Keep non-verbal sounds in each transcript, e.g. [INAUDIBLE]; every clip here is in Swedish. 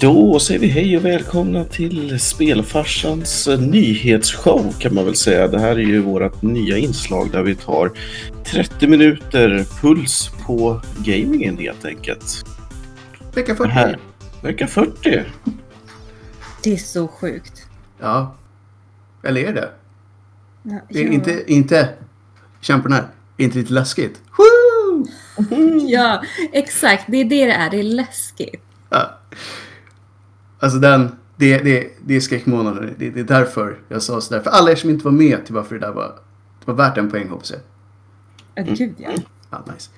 Då säger vi hej och välkomna till Spelfarsans eh, nyhetsshow kan man väl säga. Det här är ju vårt nya inslag där vi tar 30 minuter puls på gamingen helt enkelt. Vecka 40. Här, vecka 40. Det är så sjukt. Ja. Eller är det? Ja, Det är ja. inte, inte, här, inte lite läskigt? Woo! [LAUGHS] Ja, exakt. Det är det det är. Det är läskigt. Ja. Alltså den, det, det, det är skräckmånaden. Det, det är därför jag sa sådär. För alla er som inte var med till varför det där var, det var värt en poäng hoppas jag. Ja, gud ja. Ja, nice.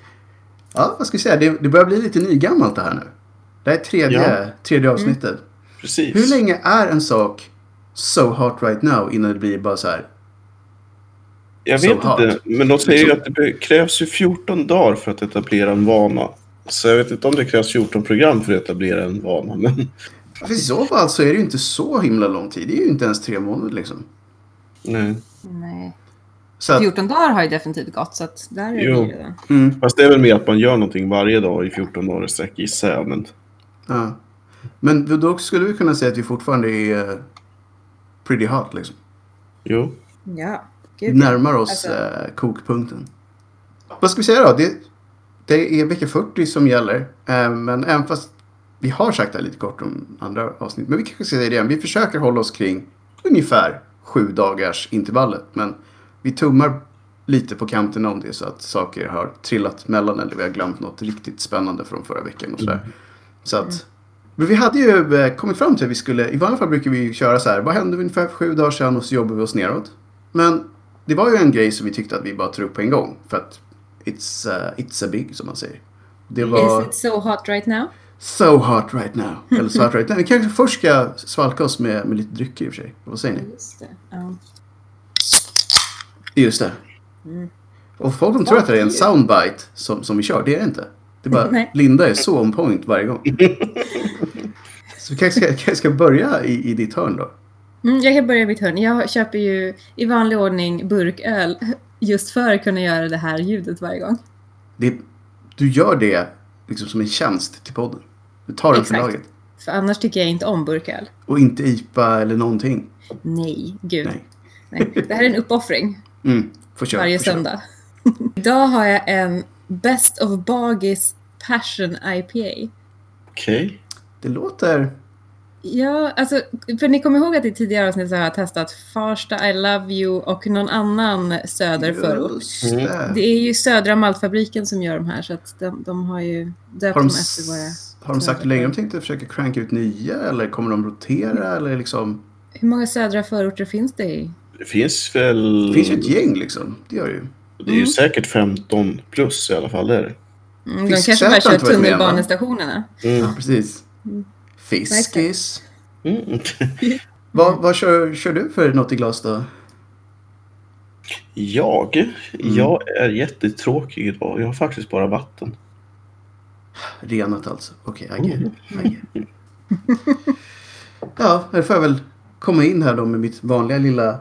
Ja, vad ska vi säga? Det, det börjar bli lite nygammalt det här nu. Det här är tredje, Ja. tredje avsnittet. Precis. Hur länge är en sak so hot right now innan det blir bara så här? Jag So vet hot. inte, men de säger ju att det krävs ju 14 dagar för att etablera en vana. Så jag vet inte om det krävs 14 program för att etablera en vana. Men För I så fall så är det ju inte så himla lång tid. Det är ju inte ens tre månader liksom. nej. Nej. Så att, 14 dagar har ju definitivt gått, så att där är Jo. det ju redan. mm, Fast det är väl mer att man gör någonting varje dag i 14 dagar i sträck gissar jag. Men ja. Men då skulle vi kunna säga att vi fortfarande är eh, pretty hot liksom. jo. Ja, gud. närmar oss Alltså- eh, kokpunkten. Vad ska vi säga då? Det, det är vecka 40 som gäller. Eh, men även fast vi har sagt det här lite kort om andra avsnitt. Men vi kanske ska säga det igen. Vi försöker hålla oss kring ungefär sju dagars intervallet. Men vi tummar lite på kanten om det så att saker har trillat mellan eller vi har glömt något riktigt spännande från förra veckan och sådär. Så att men vi hade ju eh, kommit fram till att vi skulle, i vanliga fall brukar vi köra så här, vad hände ungefär för sju dagar sedan och så jobbar vi oss neråt. Men det var ju en grej som vi tyckte att vi bara tar upp på en gång. För att it's, uh, it's a big, som man säger. Det var Is it so hot right now? So hot right now. [LAUGHS] Eller so hot right now. Vi kanske först ska svalka oss med, med lite drycker i och för sig. Vad säger ni? Just det. Ja. Just det. Och folk de tror att det är en soundbite som, som vi kör. Det är det inte. Det är bara. [LAUGHS] Linda är så on point varje gång. [LAUGHS] Så vi kanske ska, kanske ska börja i, i ditt hörn då. Mm, jag kan börja i mitt hörn. Jag köper ju i vanlig ordning burköl just för att kunna göra det här ljudet varje gång. Det, du gör det liksom som en tjänst till podden. Du tar den för laget. För annars tycker jag inte om burköl. Och inte IPA eller någonting. Nej, gud. Nej. Nej. Det här är en uppoffring Mm, får köra. varje får köra. söndag. [LAUGHS] Idag har jag en Best of Bagis Passion IPA. Okej. Det låter... Ja, alltså, för ni kommer ihåg att i tidigare avsnitt så har jag testat Farsta, I Love You och någon annan söderförort. Mm. det. Det är ju Södra Maltfabriken som gör de här så att de, de har ju döpt Har dem de, efter våra... s- har de sagt hur länge de tänkte försöka cranka ut nya? Eller kommer de rotera? Eller liksom... Hur många södra förorter finns det i? Det finns väl... Det finns ju ett gäng liksom. Det gör det ju. Det är ju säkert 15 plus i alla fall. Är det. Mm, de kanske bara kör tunnelbanestationerna. Mm. Ja, precis. Fiskis. Mm. [LAUGHS] Vad, vad kör, kör du för något i glas då? Jag? Mm. Jag är jättetråkig idag. Jag har faktiskt bara vatten. Renat alltså. Okej, okay. I get it. Ja, då får jag väl komma in här då med mitt vanliga lilla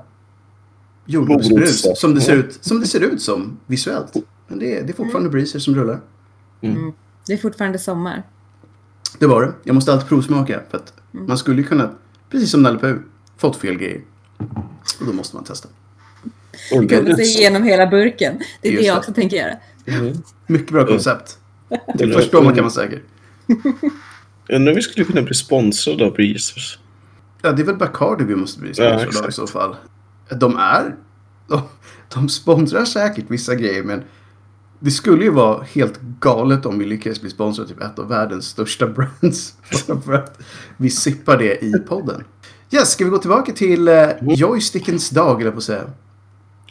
jordgubbsbrus. Som det, ser ut, som det ser ut som visuellt. Men det är, det är fortfarande breezer som rullar. Mm. Det är fortfarande sommar. Det var det. Jag måste alltid provsmaka. För att Mm. man skulle ju kunna, precis som Nalle fått fel grejer. Och då måste man testa. Kunna det- se igenom hela burken. Det är Just det jag det. också tänker göra. Mm. Mycket bra koncept. Det Mm. förstår man kan vara säker. [LAUGHS] Undrar om vi skulle kunna bli sponsrade av Breezers. Ja, det är väl Bacardi vi måste bli Ja, sponsrade av i så fall. De är... De, de sponsrar säkert vissa grejer, men det skulle ju vara helt galet om vi lyckades bli sponsrade av typ ett av världens största brands. [LAUGHS] För att vi sippar det i podden. Yes, ska vi gå tillbaka till eh, joystickens dag, eller på att säga.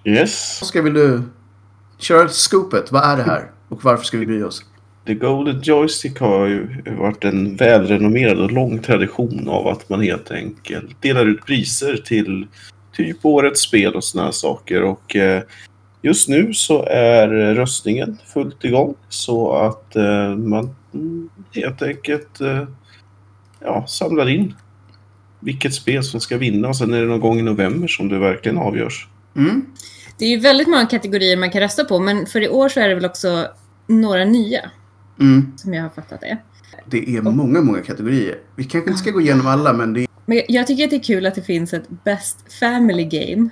Yes. Oskar, vill du köra scoopet? Vad är det här? Och varför ska vi bry oss? The Golden Joystick har ju varit en välrenommerad och lång tradition av att man helt enkelt delar ut priser till typ årets spel och såna här saker. Och eh, just nu så är röstningen fullt igång så att eh, man helt enkelt eh, ja, samlar in vilket spel som ska vinna och sen är det någon gång i november som det verkligen avgörs. Mm? Det är ju väldigt många kategorier man kan rösta på, men för i år så är det väl också några nya, Mm. som jag har fattat det. Det är många, många kategorier. Vi kanske inte ska gå igenom alla, men det Men jag tycker att det är kul att det finns ett Best Family Game.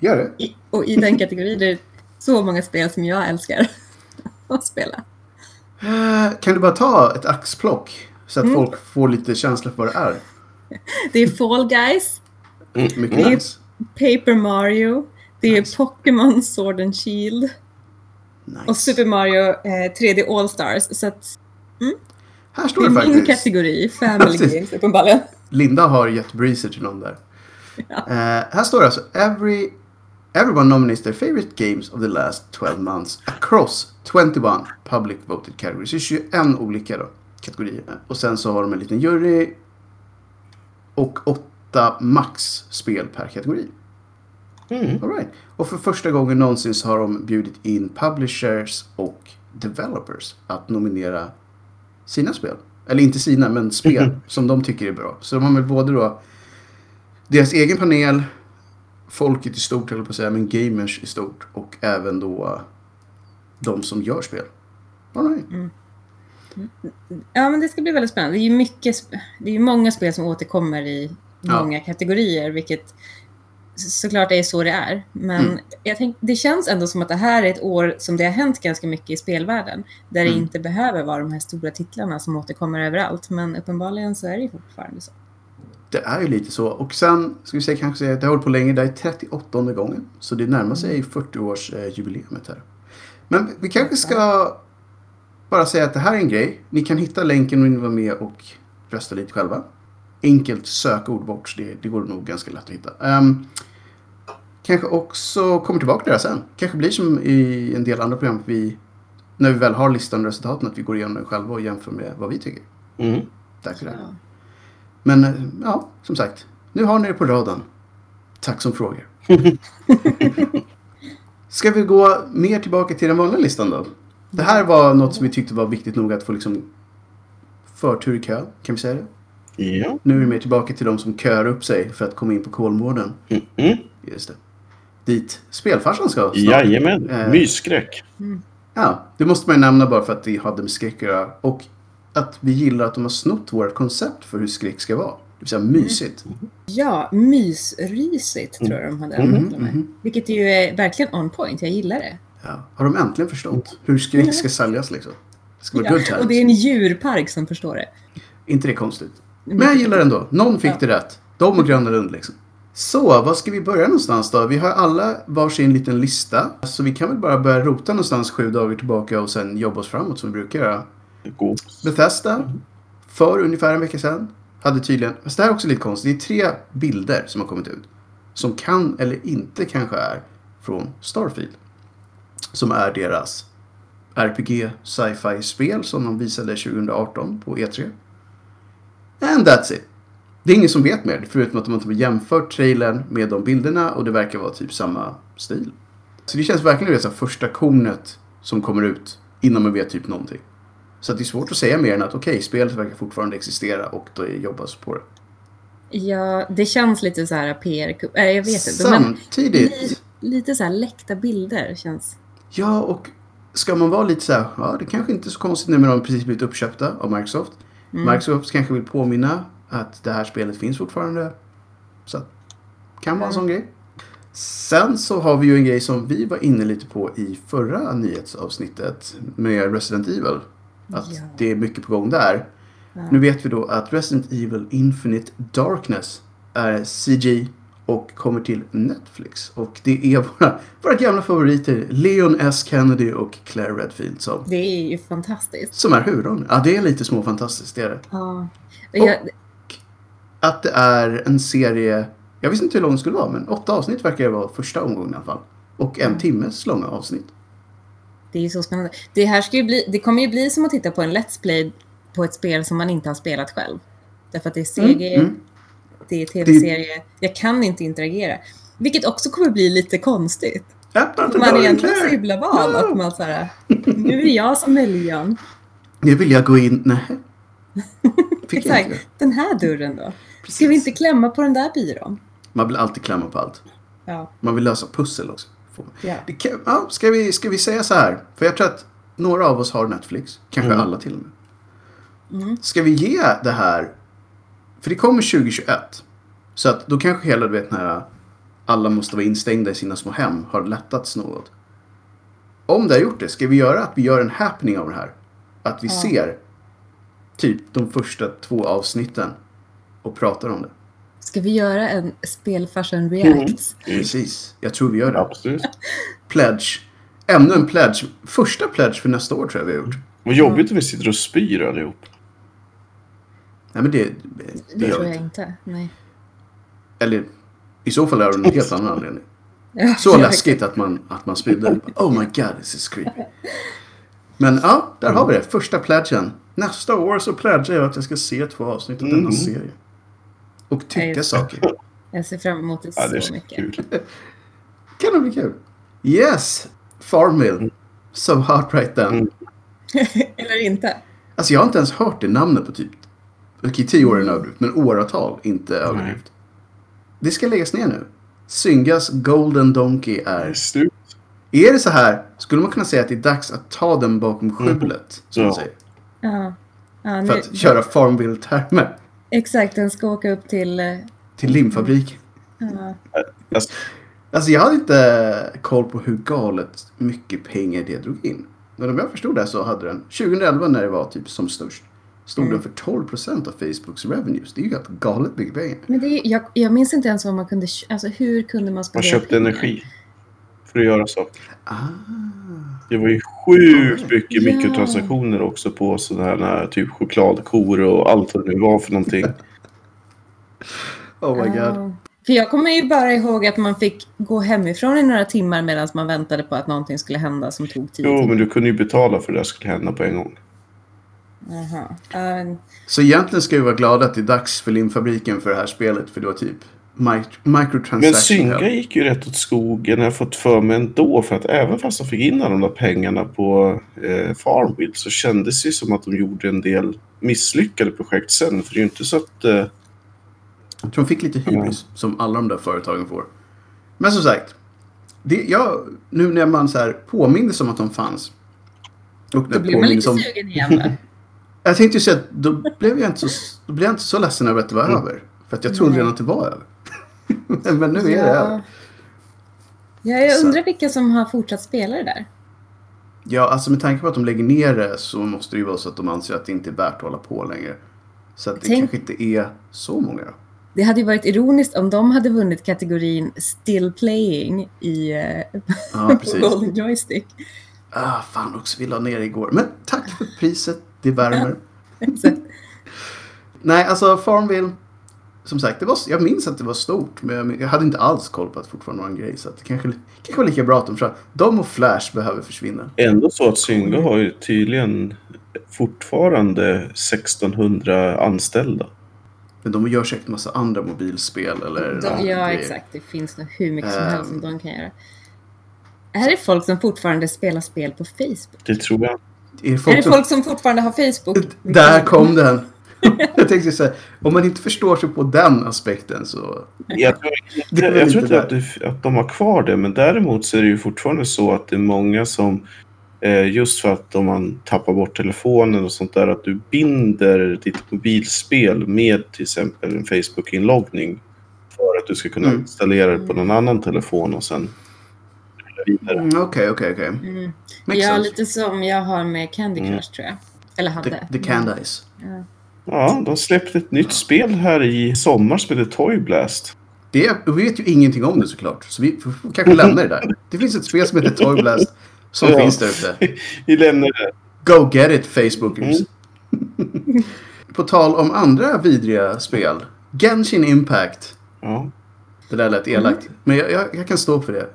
gör det. I, och i den kategorin är det så många spel som jag älskar [LAUGHS] att spela. Eh, Kan du bara ta ett axplock så att Mm. folk får lite känsla för vad det är? Det är Fall Guys, Mycket Mm. nice. Paper Mario, det är Nice. Pokémon Sword and Shield och nice. Super Mario eh, 3D All Stars. Så att Här det står det min faktiskt. kategori, Family. [LAUGHS] Games uppenbarligen. Linda har gett breezer till någon där. Ja. Eh, här står det alltså every, everyone nominates their favorite games of the last 12 months across 21 public voted categories. Det är 21 olika då, kategorier. Och sen så har de en liten jury och 8 max spel per kategori. Mm. All right. Och för första gången någonsin så har de bjudit in publishers och developers att nominera sina spel. Eller inte sina, men spel som de tycker är bra. Så de har väl både då deras egen panel, folket i stort, eller på att säga, men gamers i stort. Och även då de som gör spel. All right. Ja, men det ska bli väldigt spännande. Det är ju mycket, det är många spel som återkommer i Ja. många kategorier, vilket såklart är så det är. Men Mm. jag tänk, det känns ändå som att det här är ett år som det har hänt ganska mycket i spelvärlden, där det Mm. inte behöver vara de här stora titlarna som återkommer överallt. Men uppenbarligen så är det ju fortfarande så. Det är ju lite så. Och sen ska vi säga kanske det har hållit på länge. Det är 38 gången. Så det närmar sig 40-årsjubileumet här. Men vi kanske ska bara säga att det här är en grej. Ni kan hitta länken om ni vill med och rösta lite själva. Enkelt sökord bort. Det, det går nog ganska lätt att hitta. Ehm, kanske också kommer tillbaka till det här sen. Kanske blir som i en del andra program. att Vi, när vi väl har listan och resultaten att vi går igenom den själva och jämför med vad vi tycker. Mm. Tack för det. Ja. Men eh, ja, som sagt. Nu har ni det på radarn. Tack som frågar. [LAUGHS] Ska vi gå mer tillbaka till den vanliga listan då? Det här var något som vi tyckte var viktigt nog att få liksom förtur i kö. Kan vi säga det? Ja. Nu är vi mer tillbaka till de som kör upp sig för att komma in på Kolmården. Mm. Mm. Just det. Dit spelfarsan ska snart. Jajamän. Eh. Mysskräck. Ja, det måste man ju nämna bara för att det hade med skräck att göra. Och att vi gillar att de har snott vårt koncept för hur skräck ska vara. Det vill säga mysigt. Ja, mysrysigt tror jag de hade Mm, använt med. mhm. Vilket ju är verkligen on point. Jag gillar det. Ja. Har de äntligen förstått hur skräck ska säljas liksom? Det ska vara Ja, good times. och det är en djurpark som förstår det. Inte det konstigt. Men jag gillar det ändå. Någon fick Ja. det rätt. De och Gröna Lund liksom. Så, var ska vi börja någonstans då? Vi har alla varsin liten lista. Så vi kan väl bara börja rota någonstans sju dagar tillbaka och sen jobba oss framåt som vi brukar göra. God. Bethesda, för ungefär en vecka sedan, hade tydligen... Fast det här är också lite konstigt. Det är tre bilder som har kommit ut. Som kan eller inte kanske är från Starfield. Som är deras RPG sci-fi-spel som de visade 2018 på E3. And that's it. Det är ingen som vet mer, förutom att de har jämfört trailern med de bilderna och det verkar vara typ samma stil. Så det känns verkligen som det första kornet som kommer ut innan man vet typ någonting. Så det är svårt att säga mer än att okej, spelet verkar fortfarande existera och då jobbas på det. Ja, det känns lite så här PR... Äh, jag vet inte. Men Samtidigt, li, lite så här läckta bilder känns... ja och ska man vara lite så här, ja det kanske inte är så konstigt nu när de precis blivit uppköpta av Microsoft. Mm. Microsoft kanske vill påminna att det här spelet finns fortfarande. Så att, kan vara en sån grej. Sen så har vi ju en grej som vi var inne lite på i förra nyhetsavsnittet med Resident Evil. Att Ja. det är mycket på gång där. Ja. Nu vet vi då att Resident Evil Infinite Darkness är CG och kommer till Netflix. Och det är [LAUGHS] våra, våra gamla favoriter Leon S. Kennedy och Claire Redfield som, Det är ju fantastiskt. som är huvudrollen. Ja, det är lite småfantastiskt, det är det. Ja. Och jag, Att det är en serie, jag visste inte hur lång det skulle vara, men åtta avsnitt verkar det vara första omgången i alla fall. Och en timmes långa avsnitt. det är så spännande. Det här ska bli... Det kommer ju bli som att titta på en Let's Play på ett spel som man inte har spelat själv. Därför att det är CG, Mm, mm. det är tv-serie. Jag kan inte interagera. Vilket också kommer bli lite konstigt. Man är ändå så himla van att man så här, nu är jag som är Leon. Nu vill jag gå in, nej. [LAUGHS] Exakt. Den här dörren då? Ska Precis. vi inte klämma på den där byrån? Man vill alltid klämma på allt. Ja. Man vill lösa pussel också. Ja. Det kan, ja, ska, vi, ska vi säga så här? För jag tror att några av oss har Netflix. Kanske Mm. alla till och med. Mm. Ska vi ge det här... För det kommer 2021. Så att då kanske hela du vet, den här alla måste vara instängda i sina små hem har lättats något. Om det har gjort det, ska vi göra att vi gör en happening av det här? Att vi Ja. ser typ de första två avsnitten och pratar om det. Ska vi göra en spelfarsen reacts? Precis. Jag tror vi gör det. Absolut. Pledge. Ännu en pledge. Första pledge för nästa år tror jag vi har gjort. Vad jobbigt om vi sitter och spyr allihop. Nej men det, det, Det gör tror jag inte. Nej. Eller i så fall är det en helt annan anledning. Så läskigt att man, att man spydde. Oh my god, this is creepy. Men ja, där har vi det. Första pledgen. Nästa år så pledgar jag att jag ska se två avsnitt av denna Mm. serie. Och tycka saker. Jag ser fram emot det Ja, det så mycket. kul. [LAUGHS] Kan det bli kul? Yes! Farmville. So hot right then. Mm. [LAUGHS] Eller inte. Alltså jag har inte ens hört det namnet på typ... Okej, tio år är en överdrift, men åratal inte överdrift. Det ska läggas ner nu. Syngas Golden Donkey är är... slut. Är det så här, skulle man kunna säga att det är dags att ta den bakom skjulet? Som man Ja. säger. Ja. Ja, För nu, att köra Farmville-termer. Exakt, den ska åka upp till... eh, Till limfabrik. Ja. Alltså, Alltså jag hade inte koll på hur galet mycket pengar det drog in. Men om jag förstod det så hade den, 2011 när det var typ som störst, stod Mm. den för 12% av Facebooks revenues. Det är ju helt galet mycket pengar. Men det, är- jag, jag minns inte ens vad man kunde... Alltså hur kunde man man spendera köpte pengar? energi. För att göra saker. Ah. Det var ju sjukt mycket Ja. mikrotransaktioner också på sådana här typ chokladkor och allt vad det nu var för någonting. Oh my god. För jag kommer ju bara ihåg att man fick gå hemifrån i några timmar medan man väntade på att någonting skulle hända som tog tio Jo, men du kunde ju betala för att det skulle hända på en gång. Jaha. Ja, Så egentligen ska vi vara glada att det är dags för limfabriken för det här spelet. För det var typ microtransaction. Men Synga hell. gick ju rätt åt skogen, jag har fått för mig ändå. För att även fast de fick in alla de där pengarna på eh, Farmville så kändes det ju som att de gjorde en del misslyckade projekt sen. För det är ju inte så att... Eh, Jag tror de fick lite hybris, som alla de där företagen får. Men som sagt, det, jag, nu när man så här påminner om att de fanns. Och Då blir man lite om, sugen igen? [LAUGHS] Jag tänkte ju säga att då blev jag inte så, då blev jag inte så ledsen över att det var Mm. över. För att jag trodde Nej. redan att det var över. [LAUGHS] men, nu är det över. Ja, jag Så. undrar vilka som har fortsatt spela det där. Ja, alltså med tanke på att de lägger ner det så måste det ju vara så att de anser att det inte är värt att hålla på längre. Så att det Tänk- kanske inte är så många. Det hade ju varit ironiskt om de hade vunnit kategorin still playing i eh, Ja. [LAUGHS] Golden Joystick. Ah, fan också, vi la ner det igår. Men tack för priset, det värmer. [LAUGHS] Så, Nej, alltså Farmville. Som sagt, det var, jag minns att det var stort. Men jag, jag hade inte alls koll på att det fortfarande var en grej. Så att det kanske, kanske var lika bra att de försvann. De och Flash behöver försvinna. ändå så att Synga har ju tydligen fortfarande 1600 anställda. Men de gör säkert massa andra mobilspel eller... de, ja, exakt. Det finns nog hur mycket som Ehm. helst som de kan göra. Är det folk som fortfarande spelar spel på Facebook? Det tror jag. Är det Är folk det som... folk som fortfarande har Facebook? [LAUGHS] Där kom den! [LAUGHS] jag tänkte säga, om man inte förstår sig på den aspekten så... Jag tror [LAUGHS] Det väl jag tror inte att, det, att de har kvar det, men däremot så är det ju fortfarande så att det är många som eh, just för att om man tappar bort telefonen och sånt där, att du binder ditt mobilspel med till exempel en Facebook-inloggning för att du ska kunna Mm. installera det på någon annan telefon och sen. Mm, Okej, okej, okej. Mm. Makes Ja, lite som jag har med Candy Crush Mm. tror jag. Eller hade. The, the Candice. Ja. Ja, de släppte ett nytt spel här i sommar som heter Toy Blast. Det vi vet ju ingenting om det såklart. Så vi kanske lämna det där. Det finns ett spel som heter Toy Blast. Som Ja. finns där ute. [LAUGHS] Vi lämnar det. Go get it Facebookers. [LAUGHS] På tal om andra vidriga spel. Genshin Impact. Ja. Det där lät elakt. Men jag, jag, jag kan stå för det.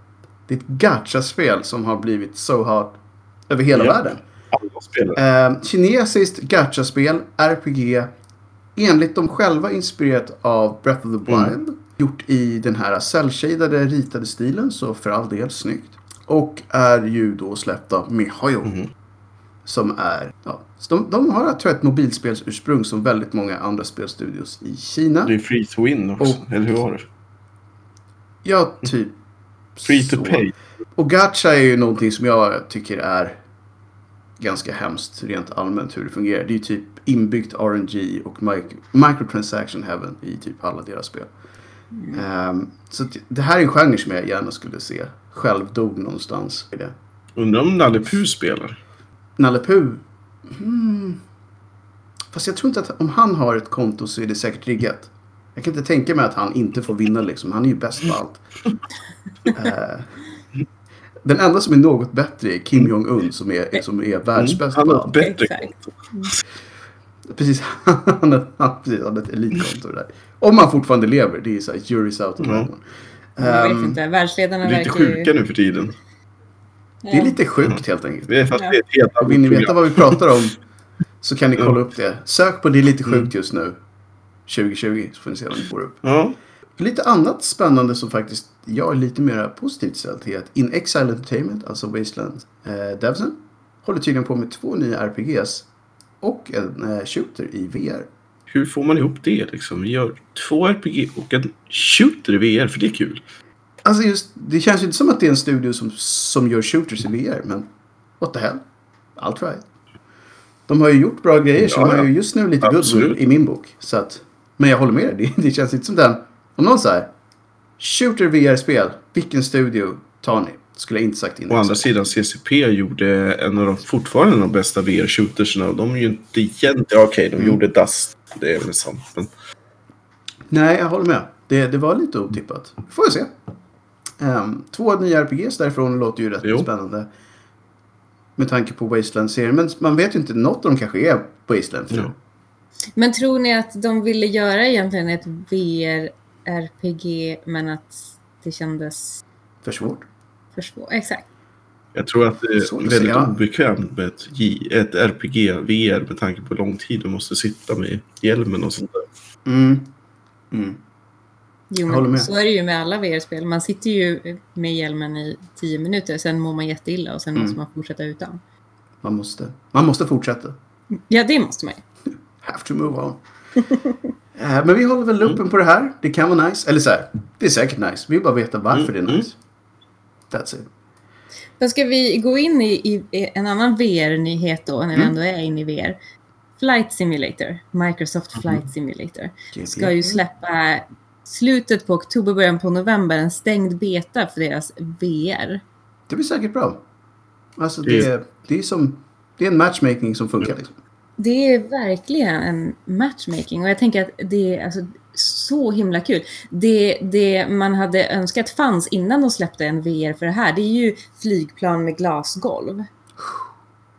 Det är ett gacha-spel som har blivit so hot över hela Ja. världen. Eh, kinesiskt gacha-spel, RPG. Enligt dem själva inspirerat av Breath of the Mm. Wild. Gjort i den här cell-shadade ritade stilen, så för all del snyggt. Och är ju då släppt av Mihoyo. Mhm. Som är, ja, de, de har tror jag ett mobilspelsursprung som väldigt många andra spelstudios i Kina. Det är free to win också, Och- eller hur var det? Ja, typ. Free to så. pay. Och gacha är ju någonting som jag tycker är ganska hemskt rent allmänt hur det fungerar. Det är ju typ inbyggt RNG och mic- microtransaction heaven i typ alla deras spel. Ehm, så att det här är en genre som jag gärna skulle se. Själv dog någonstans i det. Undrar om Nalle Puh spelar? Nalle Puh. Hmm. Fast jag tror inte att om han har ett konto så är det säkert riggat. Jag kan inte tänka mig att han inte får vinna liksom. Han är ju bäst på allt. [LAUGHS] Eh, den enda som är något bättre är Kim Jong-Un som är, som är världsbäst Han på har ett bättre konto. [LAUGHS] Precis, han har, han, han ett elitkonto där. Om han fortfarande lever. Det är så här, jury's out that one. Jag vet Ehm, inte, världsledarna Lite verkar sjuka ju... nu för tiden. Det är lite sjukt helt enkelt. Det är fast Ja. helt Och vill ni veta vad vi pratar om så kan ni kolla upp det. Sök på Det är lite sjukt just nu. 2020 så får ni se vad ni får upp. Ja, Lite annat spännande som faktiskt jag är lite mer positivt ställd till att In Exile Entertainment, alltså Wasteland eh, Devsen, håller tydligen på med två nya RPGs och en eh, shooter i VR. hur får man ihop det liksom? Vi gör två RPG och en shooter i VR, för det är kul. Alltså just, det känns ju inte som att det är en studio som, som gör shooters i VR, men what the hell? I'll try. De har ju gjort bra grejer, så Ja, de har ju just nu lite goodwill i min bok. Så att, men jag håller med dig, det, [LAUGHS] det känns inte som den. Om någon säger shooter VR-spel, vilken studio tar ni? Skulle jag inte sagt in. Å andra sidan, CCP gjorde en av de, fortfarande de bästa VR-shootersna. Och de är ju inte egentligen... Okej, de Mm. gjorde Dust. Det är väl sant. Men Nej, jag håller med. Det, det var lite otippat. Får vi se. Ehm, två nya RPGs därifrån låter ju rätt Jo. spännande. Med tanke på Wasteland-serien. Men man vet ju inte, något av dem kanske är Wasteland. Men tror ni att de ville göra egentligen ett VR-RPG men att det kändes För svårt. för svårt? Exakt. jag tror att det är väldigt säga. obekvämt med ett, J, ett RPG VR med tanke på hur lång tid du måste sitta med hjälmen och sånt där. Mm. Mm. Jo, men så är det ju med alla VR-spel. Man sitter ju med hjälmen i tio minuter, sen mår man jätteilla och sen Mm. måste man fortsätta utan. Man måste. Man måste fortsätta. Ja, det måste man ju. Have to move on. [LAUGHS] Eh, Men vi håller väl luppen på det här. Det kan vara nice. Eller så här. Det är säkert nice. Vi vill bara veta varför Mm, det är nice. That's it. Då ska vi gå in i, i en annan VR-nyhet då, när vi Mm. ändå är inne i VR. Flight Simulator, Microsoft Flight Simulator, ska Mm. ju släppa slutet på oktober, början på november en stängd beta för deras VR. Det blir säkert bra. Alltså Det- det, det är som... Det är en matchmaking som funkar liksom. Det är verkligen en matchmaking och jag tänker att det är alltså, så himla kul. Det, det man hade önskat fanns innan de släppte en VR för det här, det är ju flygplan med glasgolv.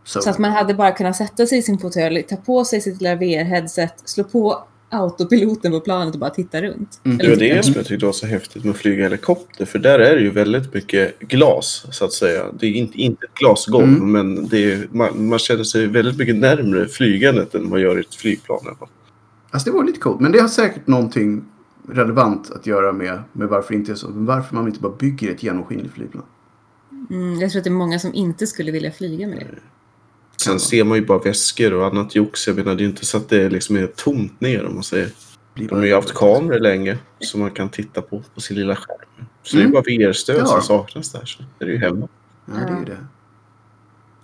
Så, Så att man hade bara kunnat sätta sig i sin fåtölj, ta på sig sitt lilla VR-headset, slå på autopiloten på planet och bara titta runt. Mm. Det var det som jag tyckte var så häftigt med att flyga helikopter. För där är det ju väldigt mycket glas, så att säga. Det är inte, inte ett glasgolv, Mm. men det är, man, man känner sig väldigt mycket närmre flygandet än man gör i ett flygplan. Alltså det var lite coolt. Men det har säkert någonting relevant att göra med, med varför inte så. Varför man inte bara bygger ett genomskinligt flygplan. Mm, jag tror att det är många som inte skulle vilja flyga med det. Sen ser man ju bara väskor och annat jox. Jag menar, det är inte så att det liksom är tomt ner om man säger. De har ju haft kameror länge som man kan titta på på sin lilla skärm. Så Mm. det är bara VR-stöd Ja. som saknas där. Så det är ju hemma. Ja, det är ju det.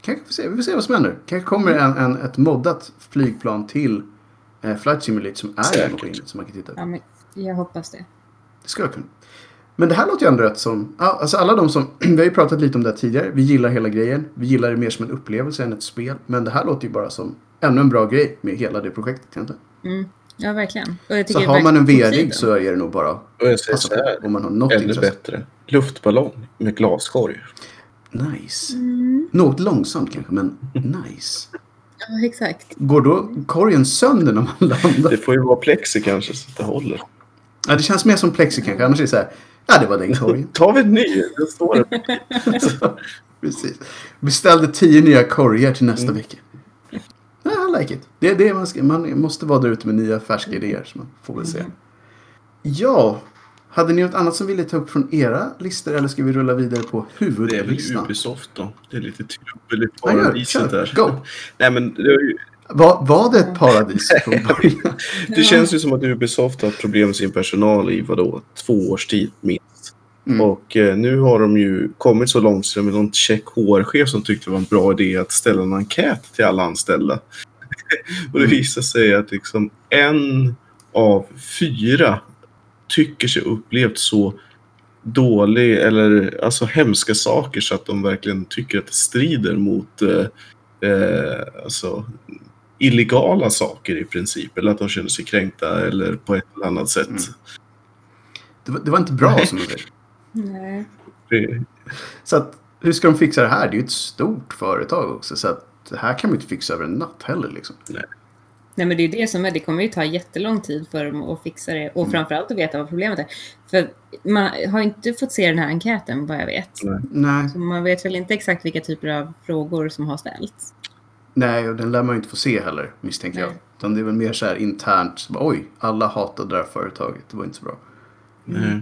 Kanske får se, vi får se vad som händer. Kanske kommer en, en, ett moddat flygplan till eh, Flight Simulator som är Säkert. genomskinligt som man kan titta på. Ja, men jag hoppas det. Det ska jag kunna. Men det här låter ju ändå rätt som... ja, Alltså alla de som... [CLEARS THROAT] Vi har ju pratat lite om det här tidigare. Vi gillar hela grejen. Vi gillar det mer som en upplevelse än ett spel. Men det här låter ju bara som ännu en bra grej med hela det projektet egentligen. Mm. Ja, verkligen. Och jag Så har man en VR-rigg så är det nog bara passa på om man har något Ännu intresse. bättre. Luftballong med glaskorg. Nice. Mm. Något långsamt kanske, men nice. Ja, exakt. Går då korgen sönder när man landar? Det får ju vara plexi kanske så att det håller. Ja, det känns mer som plexi kanske. Annars är det så här. Ja, det var den korgen. Tar vi en ny? Det står det. [LAUGHS] Så, Precis. Beställde tio nya korgar till nästa Mm. vecka. Nej, I like it. Det är det man, ska, man måste vara där ute med nya färska idéer. Så man får väl se. Mm. Ja, hade ni något annat som ville ta upp från era listor eller ska vi rulla vidare på Det är väl huvudlistan? Ubisoft då. Det är lite trubbel i Ja, paradiset där. Go. [LAUGHS] Nej men det, är ju, Var, var det ett paradis från [LAUGHS] början? det känns ju som att Ubisoft har haft problem med sin personal i vadå, två års tid minst. Mm. Och eh, nu har de ju kommit så långt så det är någon check HR-chef som tyckte det var en bra idé att ställa en enkät till alla anställda. [LAUGHS] och det Mm. visar sig att liksom en av fyra tycker sig upplevt så dålig eller alltså hemska saker så att de verkligen tycker att det strider mot eh, eh, alltså, illegala saker i princip. Eller att de känner sig kränkta eller på ett eller annat sätt. Mm. Det, var, det var inte bra Nej. som det blev. Nej. Så att, hur ska de fixa det här? Det är ju ett stort företag också. Så att det här kan man inte fixa över en natt heller. Liksom. Nej men det är det som är, det kommer ju ta jättelång tid för dem att fixa det och Mm. framförallt att veta vad problemet är. För man har inte fått se den här enkäten vad jag vet. Nej. Nej, Så man vet väl inte exakt vilka typer av frågor som har ställts. Nej, och den lär man ju inte få se heller misstänker jag. Nej. Utan det är väl mer så här internt. Så bara, Oj, alla hatade det här företaget. Det var inte så bra. Nej.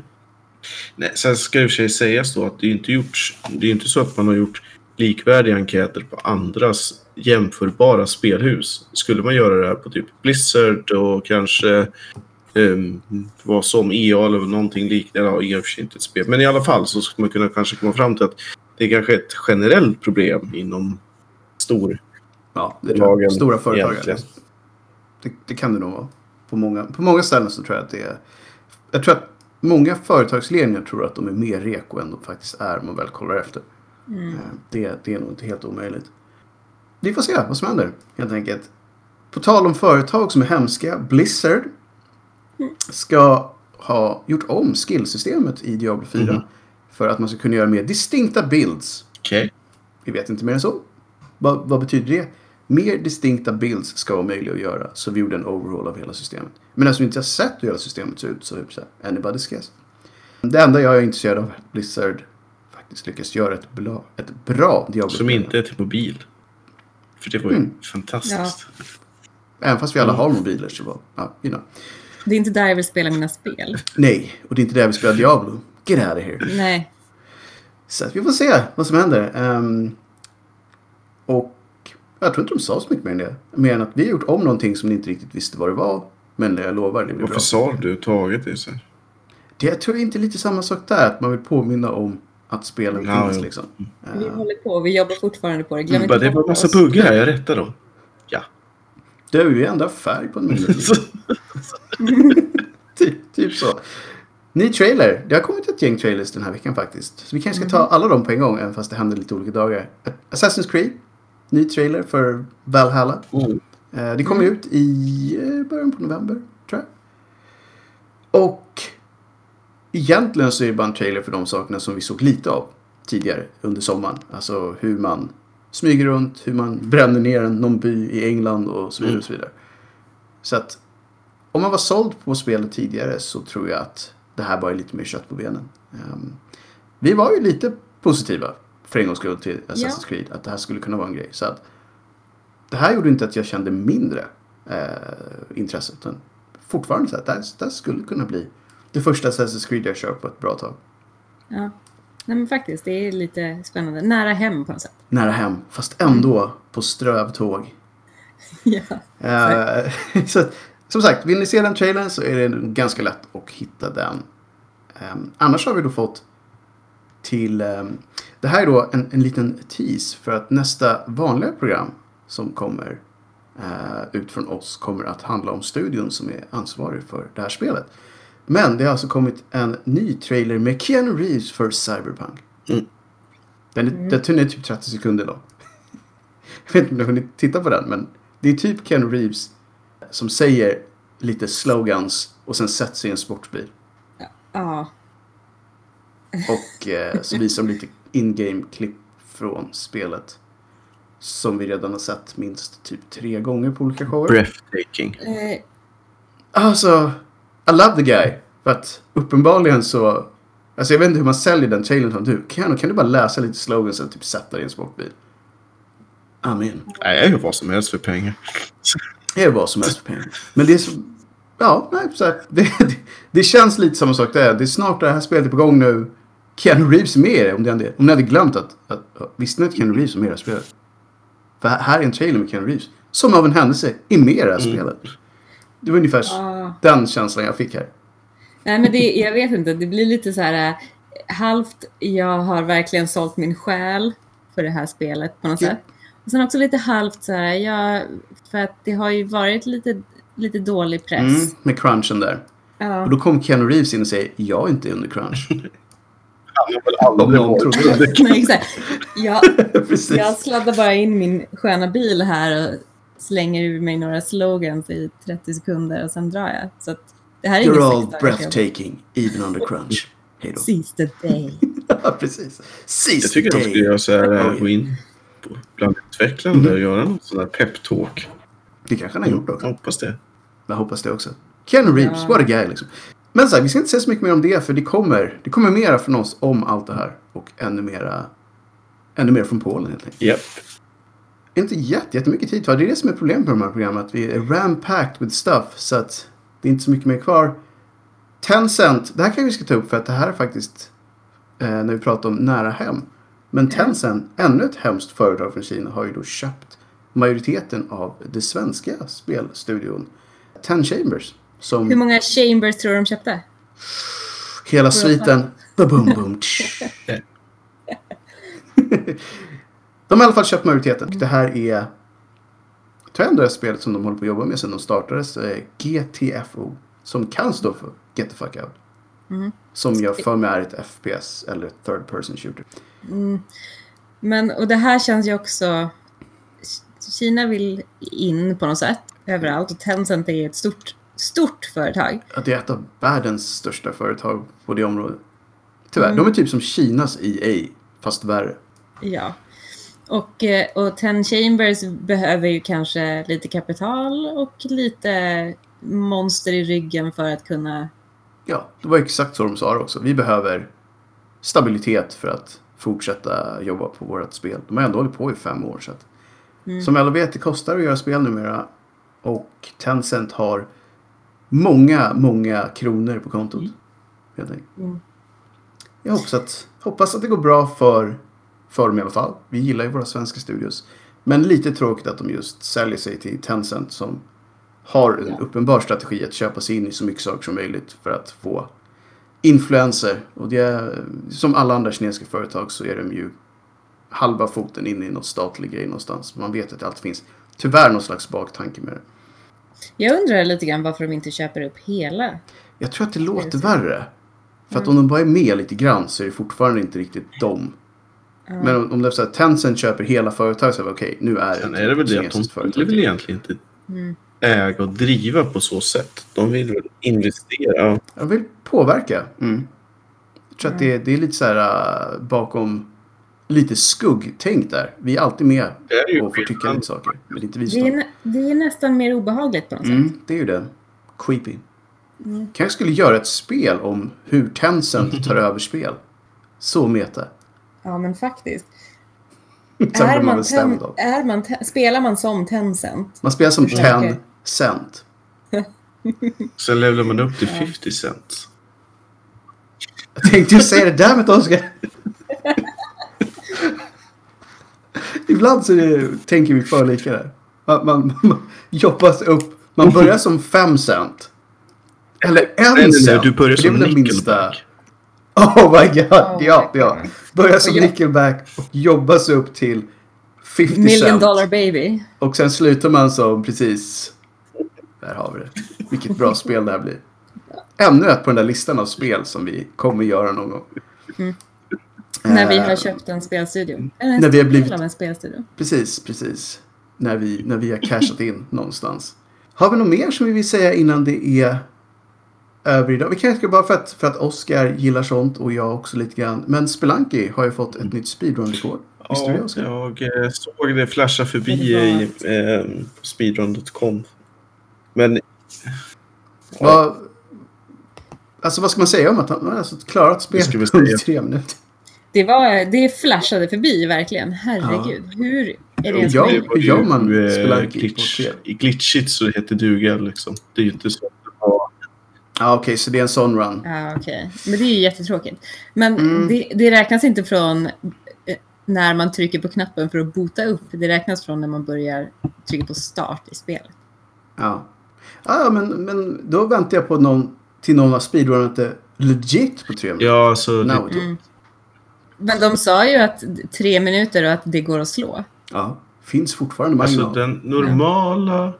Nej, sen ska i och för sig sägas då att det är inte gjorts, det är inte så att man har gjort likvärdiga enkäter på andras jämförbara spelhus. Skulle man göra det här på typ Blizzard och kanske um, vad som EA eller någonting liknande, ja, EA är för sig inte ett spel, men i alla fall så skulle man kunna kanske komma fram till att det är kanske ett generellt problem inom stor Ja, det tror jag. Stora företag. egentligen. Det, det kan det nog vara. På många, på många ställen så tror jag att det är... Jag tror att många företagsledningar tror att de är mer reko än de faktiskt är om man väl kollar efter. Mm. Eh, Det, det är nog inte helt omöjligt. Vi får se vad som händer helt enkelt. På tal om företag som är hemska. Blizzard ska ha gjort om skillsystemet i Diablo 4. Mhm. För att man ska kunna göra mer distinkta builds. Okej. Vi vet inte mer än så. Vad, vad betyder det? Mer distinkta builds ska vara möjliga att göra. Så vi gjorde en overhaul av hela systemet. Men eftersom vi inte har sett hur hela systemet ser ut så är det anybody's guess. Det enda jag är intresserad av är att Blizzard faktiskt lyckas göra ett bra, ett bra Diablo Som inte är till mobil. För det var ju Mm. fantastiskt. Även fast vi alla har mobiler så var, ja, you know. Det är inte där jag vill spela mina spel. Nej, och det är inte där vi spelar Diablo. Get out of here. Nej. Så att vi får se vad som händer. Ehm, och jag tror inte de sa så mycket mer än det. Mer än att vi har gjort om någonting som ni inte riktigt visste vad det var. Men jag lovar, det blir Varför bra. sa du överhuvudtaget det? Så? här? Det jag tror inte är lite samma sak där. Att man vill påminna om att spelen Ja, finns liksom. Vi Ehm, håller på, vi jobbar fortfarande på det. Glöm Bara, inte det var en massa buggar här, jag rättar dem. Ja. det är ju ändra färg på en meny. [LAUGHS] [LAUGHS] typ, typ så. Ny trailer. Det har kommit ett gäng trailers den här veckan faktiskt. Så vi kanske ska ta alla dem på en gång, även fast det händer lite olika dagar. Assassin's Creed. Ny trailer för Valhalla. Oh. Eh, Det kommer ut i eh, början på november, tror jag. Och egentligen så är det bara en trailer för de sakerna som vi såg lite av tidigare under sommaren. Alltså hur man smyger runt, hur man bränner ner en- någon by i England och så vidare. Och så, vidare. så att om man var såld på spelet tidigare så tror jag att det här bara är lite mer kött på benen. Ehm, vi var ju lite positiva för en gångs skull till Assassin's Ja. Creed. Att det här skulle kunna vara en grej. Så att det här gjorde inte att jag kände mindre eh, intresse. Utan fortfarande så att det här, det här skulle kunna bli det första Assassin's Creed jag kör på ett bra tag. Ja. Nej men faktiskt, det är lite spännande. Nära hem på något sätt. Nära hem, fast ändå på strövtåg. [LAUGHS] ja. Eh, [LAUGHS] så, som sagt, vill ni se den trailern så är det ganska lätt att hitta den. Um, annars har vi då fått till... ehm, det här är då en, en liten tease för att nästa vanliga program som kommer eh, ut från oss kommer att handla om studion som är ansvarig för det här spelet. Men det har alltså kommit en ny trailer med Keanu Reeves för Cyberpunk. Mm. Den, är, den är typ 30 sekunder lång. [LAUGHS] Jag vet inte om ni har hunnit titta på den, men det är typ Keanu Reeves som säger lite slogans och sen sätter sig i en sportbil. Ja. Och eh, så visar de lite in-game klipp från spelet. Som vi redan har sett minst typ tre gånger på olika shower. Breathtaking. Eh, Alltså, I love the guy. För att uppenbarligen så... Alltså jag vet inte hur man säljer den trailern som du. Kan, kan du bara läsa lite slogans eller typ sätta dig i en sportbil? Amen. Nej, jag gör vad som helst för pengar. Det är vad som helst för pengar. Men det är så... Ja, nej, så här, det, det, det känns lite samma sak där. Det är snart det här spelet är på gång nu. Keanu Reeves med det, om, det, om ni hade glömt att, att... Visste ni att Keanu Reeves är med i det här spelet? För här, är en trailer med Keanu Reeves. Som av en händelse är med i det här Mm. spelet. Det var ungefär ja. den känslan jag fick här. Nej men det, jag vet inte, det blir lite så här. äh, halvt, jag har verkligen sålt min själ för det här spelet på något Ja. sätt. Och sen också lite halvt så här, ja, för att det har ju varit lite, lite dålig press. Mm, med crunchen där. Ja. Och då kom Keanu Reeves in och säger jag är inte under crunch. [LAUGHS] Trodde det. Nej, exakt. [LAUGHS] Jag, sladdar bara in min sköna bil här och slänger ur mig några slogans i 30 sekunder och sen drar jag. Så att det här är You're all breathtaking, even under crunch. Hej då. Sista day. [LAUGHS] Ja, precis. Sist Jag tycker de skulle göra så här, Oj. gå in på- bland utvecklarna och göra någon sån här peptalk. Det kanske han har gjort också. Jag hoppas det. Jag hoppas det också. Keanu Reeves, Ja. what a guy liksom. Men så här, vi ska inte säga så mycket mer om det för det kommer, det kommer mera från oss om allt det här. Och ännu mera, ännu mer från Polen helt enkelt. Japp. Inte jätte, jättemycket tid kvar. Det är det som är problemet med de här programmen. Att vi är ram-packed with stuff. Så att det är inte så mycket mer kvar. Tencent, det här kan vi ska ta upp för att det här är faktiskt eh, när vi pratar om nära hem. Men Tencent, ännu ett hemskt företag från Kina, har ju då köpt majoriteten av det svenska spelstudion Ten Chambers. Som Hur många chambers tror du de köpte? hela sviten. Boom, boom. [LAUGHS] De har i alla fall köpt majoriteten. Det här är... Jag tror ändå det spelet som de håller på att jobba med sedan de startades. är GTFO. Som kan stå för Get the fuck out. Mm. Som jag för mig är ett FPS eller ett third person shooter. Men, och det här känns ju också... Kina vill in på något sätt överallt och Tencent är ett stort, stort företag. Att det är ett av världens största företag på det området. Tyvärr, Mm. de är typ som Kinas EA. Fast värre. Ja. Och, eh, och Ten Chambers behöver ju kanske lite kapital och lite monster i ryggen för att kunna... Ja, det var exakt så de sa det också. Vi behöver stabilitet för att fortsätta jobba på vårt spel. De har ändå hållit på i fem år. Så att, Mm. Som alla vet, det kostar att göra spel numera. Och Tencent har många, många kronor på kontot. Helt enkelt. Mm. Jag hoppas att, hoppas att det går bra för, för dem i alla fall. Vi gillar ju våra svenska studios. Men lite tråkigt att de just säljer sig till Tencent som har en Ja. uppenbar strategi att köpa sig in i så mycket saker som möjligt för att få influenser. Och det är, som alla andra kinesiska företag så är de ju halva foten in i något statlig grej någonstans. Man vet att det alltid finns tyvärr någon slags baktanke med det. Jag undrar lite grann varför de inte köper upp hela. Jag tror att det låter värre. För att om de bara är med lite grann så är det fortfarande inte riktigt dem. Ja. Men om, om det är så att Tencent köper hela företaget så är det okej, nu är det Sen är det väl det att de vill väl egentligen inte Mm. äga och driva på så sätt. De vill väl investera. Jag vill påverka. Mm. Jag tror att det, det är lite så här äh, bakom lite skuggtänk där. Vi är alltid med Det är ju och får tycka lite saker. Men det är inte vi Det, är, det är nästan mer obehagligt på något sätt. Mm, det är ju det. Creepy. Mm. Kanske skulle göra ett spel om hur Tencent [LAUGHS] tar över spel. Så meta. Ja, men faktiskt. [LAUGHS] Är man ten, är man spelar man som Tencent? Man spelar som Försöker. Ten Cent. Sen levlar man upp till 50 cent. Jag tänkte ju säga det där med Oskar. [LAUGHS] Ibland så är det, tänker vi för lika där. Man, man, man jobbar upp. Man börjar som fem cent. Eller en Nej, nej, nej, cent. du börjar det som den minsta. Nickelback. [LAUGHS] Oh my god. Oh ja, ja. God. Börjar som Nickelback och jobbar sig upp till 50 Million cent. dollar baby. Och sen slutar man som precis... Där har vi det. Vilket bra spel det här blir. Ännu ett på den där listan av spel som vi kommer göra någon gång. Mm. När vi Eh, har köpt en spelstudio. Eller en När vi har blivit- av en spelstudio. Precis, precis. När vi, när vi har cashat in någonstans. Har vi något mer som vi vill säga innan det är över idag? Vi kanske bara för att, för att Oscar gillar sånt och jag också lite grann. Men Spelunky har ju fått ett nytt speedrun-rekord. Visste du det Ja, Oscar? jag eh, såg det flasha förbi Det i eh, speedrun.com. Men Vad, alltså vad ska man säga om att han har alltså klarat spelet under tre minuter? Det, var, det flashade förbi verkligen. Herregud. Hur är det ens Ja, möjligt? hur gör man eh, Spelunky på glitch, i glitchigt så det heter duga liksom. Det är ju inte så att det var... Ja, okej, så det är en sån run. Ja, okej. Men det är ju jättetråkigt. Men Mm. det, det räknas inte från eh, när man trycker på knappen för att bota upp. Det räknas från när man börjar trycka på start i spelet. Ja. Ja, men, men då väntar jag på någon, till någon har speedrunat det legit på tre minuter. Ja, alltså... Now Det, Mm. Men de sa ju att tre minuter och att det går att slå. Ja, finns fortfarande marginal. alltså den normala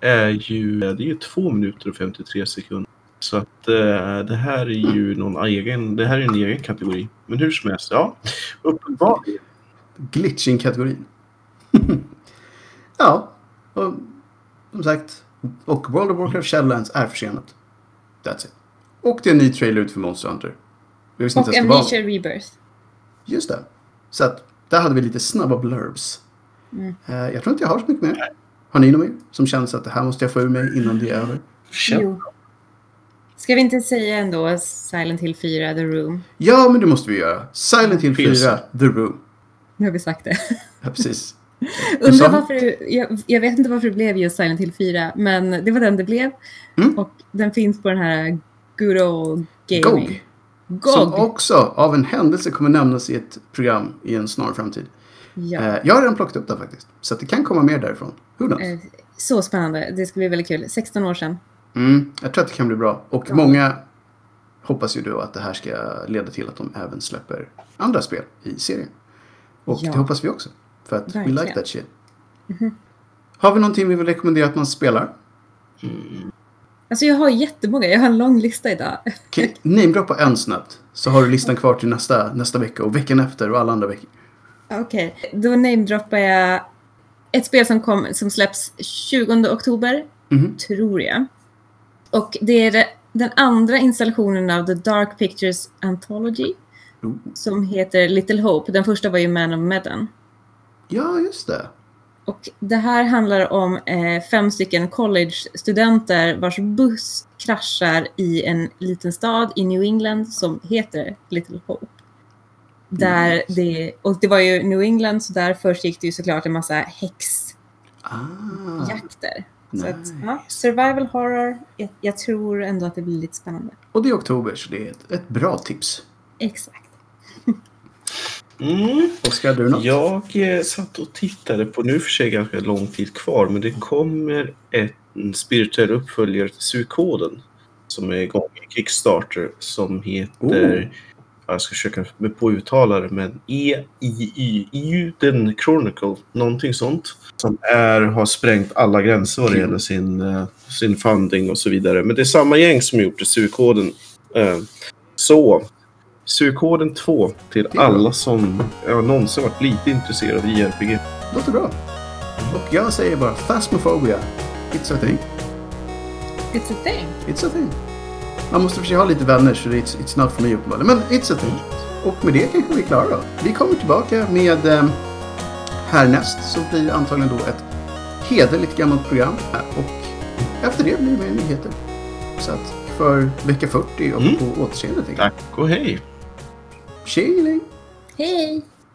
är ju... Det är ju 2 minuter och 53 sekunder. Så att eh, det här är ju någon egen... Det här är en egen kategori. Men hur som helst, ja. Uppenbarligen. Glitching-kategorin. [LAUGHS] ja, och som sagt. Och World of Warcraft Shadowlands är försenat. That's it. Och det är en ny trailer ut för Monster Hunter. Visste Och Amnesia Rebirth. Just det. Så att där hade vi lite snabba blurbs. Mm. Eh, jag tror inte jag har så mycket mer. Har ni något mer som känns att det här måste jag få ur mig innan det är över? Jo. Ska vi inte säga ändå Silent Hill 4, The Room? Ja, men det måste vi göra. Silent Hill 4, PC. The Room. Nu har vi sagt det. Ja, precis. [LAUGHS] Undrar varför det, jag, jag vet inte varför det blev just Silent Hill 4, men det var den det blev. Mm. Och den finns på den här Good Old Gaming. GOG. GOG. Som också av en händelse kommer nämnas i ett program i en snar framtid. Ja. Eh, jag har redan plockat upp det faktiskt. Så att det kan komma mer därifrån. Who knows? Eh, Så spännande. Det ska bli väldigt kul. 16 år sedan. Mm, jag tror att det kan bli bra. Och Ja. många hoppas ju då att det här ska leda till att de även släpper andra spel i serien. Och Ja. det hoppas vi också. För att we like Verkligen. that shit. Har vi någonting vi vill rekommendera att man spelar? Alltså jag har jättemånga. Jag har en lång lista idag. [LAUGHS] Okay. Namedroppa en snabbt. Så har du listan kvar till nästa, nästa vecka och veckan efter och alla andra veckor. Okej, då namedroppar jag ett spel som, kom, som släpps 20 oktober, Mhm. tror jag. Och det är det, den andra installationen av The Dark Pictures Anthology Oh. som heter Little Hope. Den första var ju Man of Medan. Ja, just det. Och det här handlar om eh, fem stycken college-studenter vars buss kraschar i en liten stad i New England som heter Little Hope. Där Nice. det, och det var ju New England så där först gick det ju såklart en massa häxjakter. Ah. så att, nice. ja, survival horror, jag, jag tror ändå att det blir lite spännande. Och det är oktober, så det är ett, ett bra tips. Exakt. Mm. Oskar, du något? Jag eh, satt och tittade på, nu för sig ganska lång tid kvar, men det kommer ett, en spirituell uppföljare till Suikoden som är igång i Kickstarter som heter, jag ska försöka mig på att uttala det, men E-I-Y, den Chronicle, någonting sånt. Som är, har sprängt alla gränser vad det gäller sin, eh, sin funding och så vidare. Men det är samma gäng som gjort Suikoden. Eh, så, Suikoden 2 till bra. alla som ja, någonsin varit lite intresserade av JRPG. Låter bra. Och jag säger bara Phasmophobia. It's a thing. It's a thing. It's a thing. Man måste för sig ha lite vänner så it's, it's not for me uppenbarligen. Men it's a thing. Och med det kanske vi är klara då. Vi kommer tillbaka med eh, härnäst så blir det antagligen då ett hederligt gammalt program. här. Och efter det blir det mer nyheter. Så att för vecka 40 och Mm. på återseende tänker jag. Tack och hej! Tjingeling! Hej!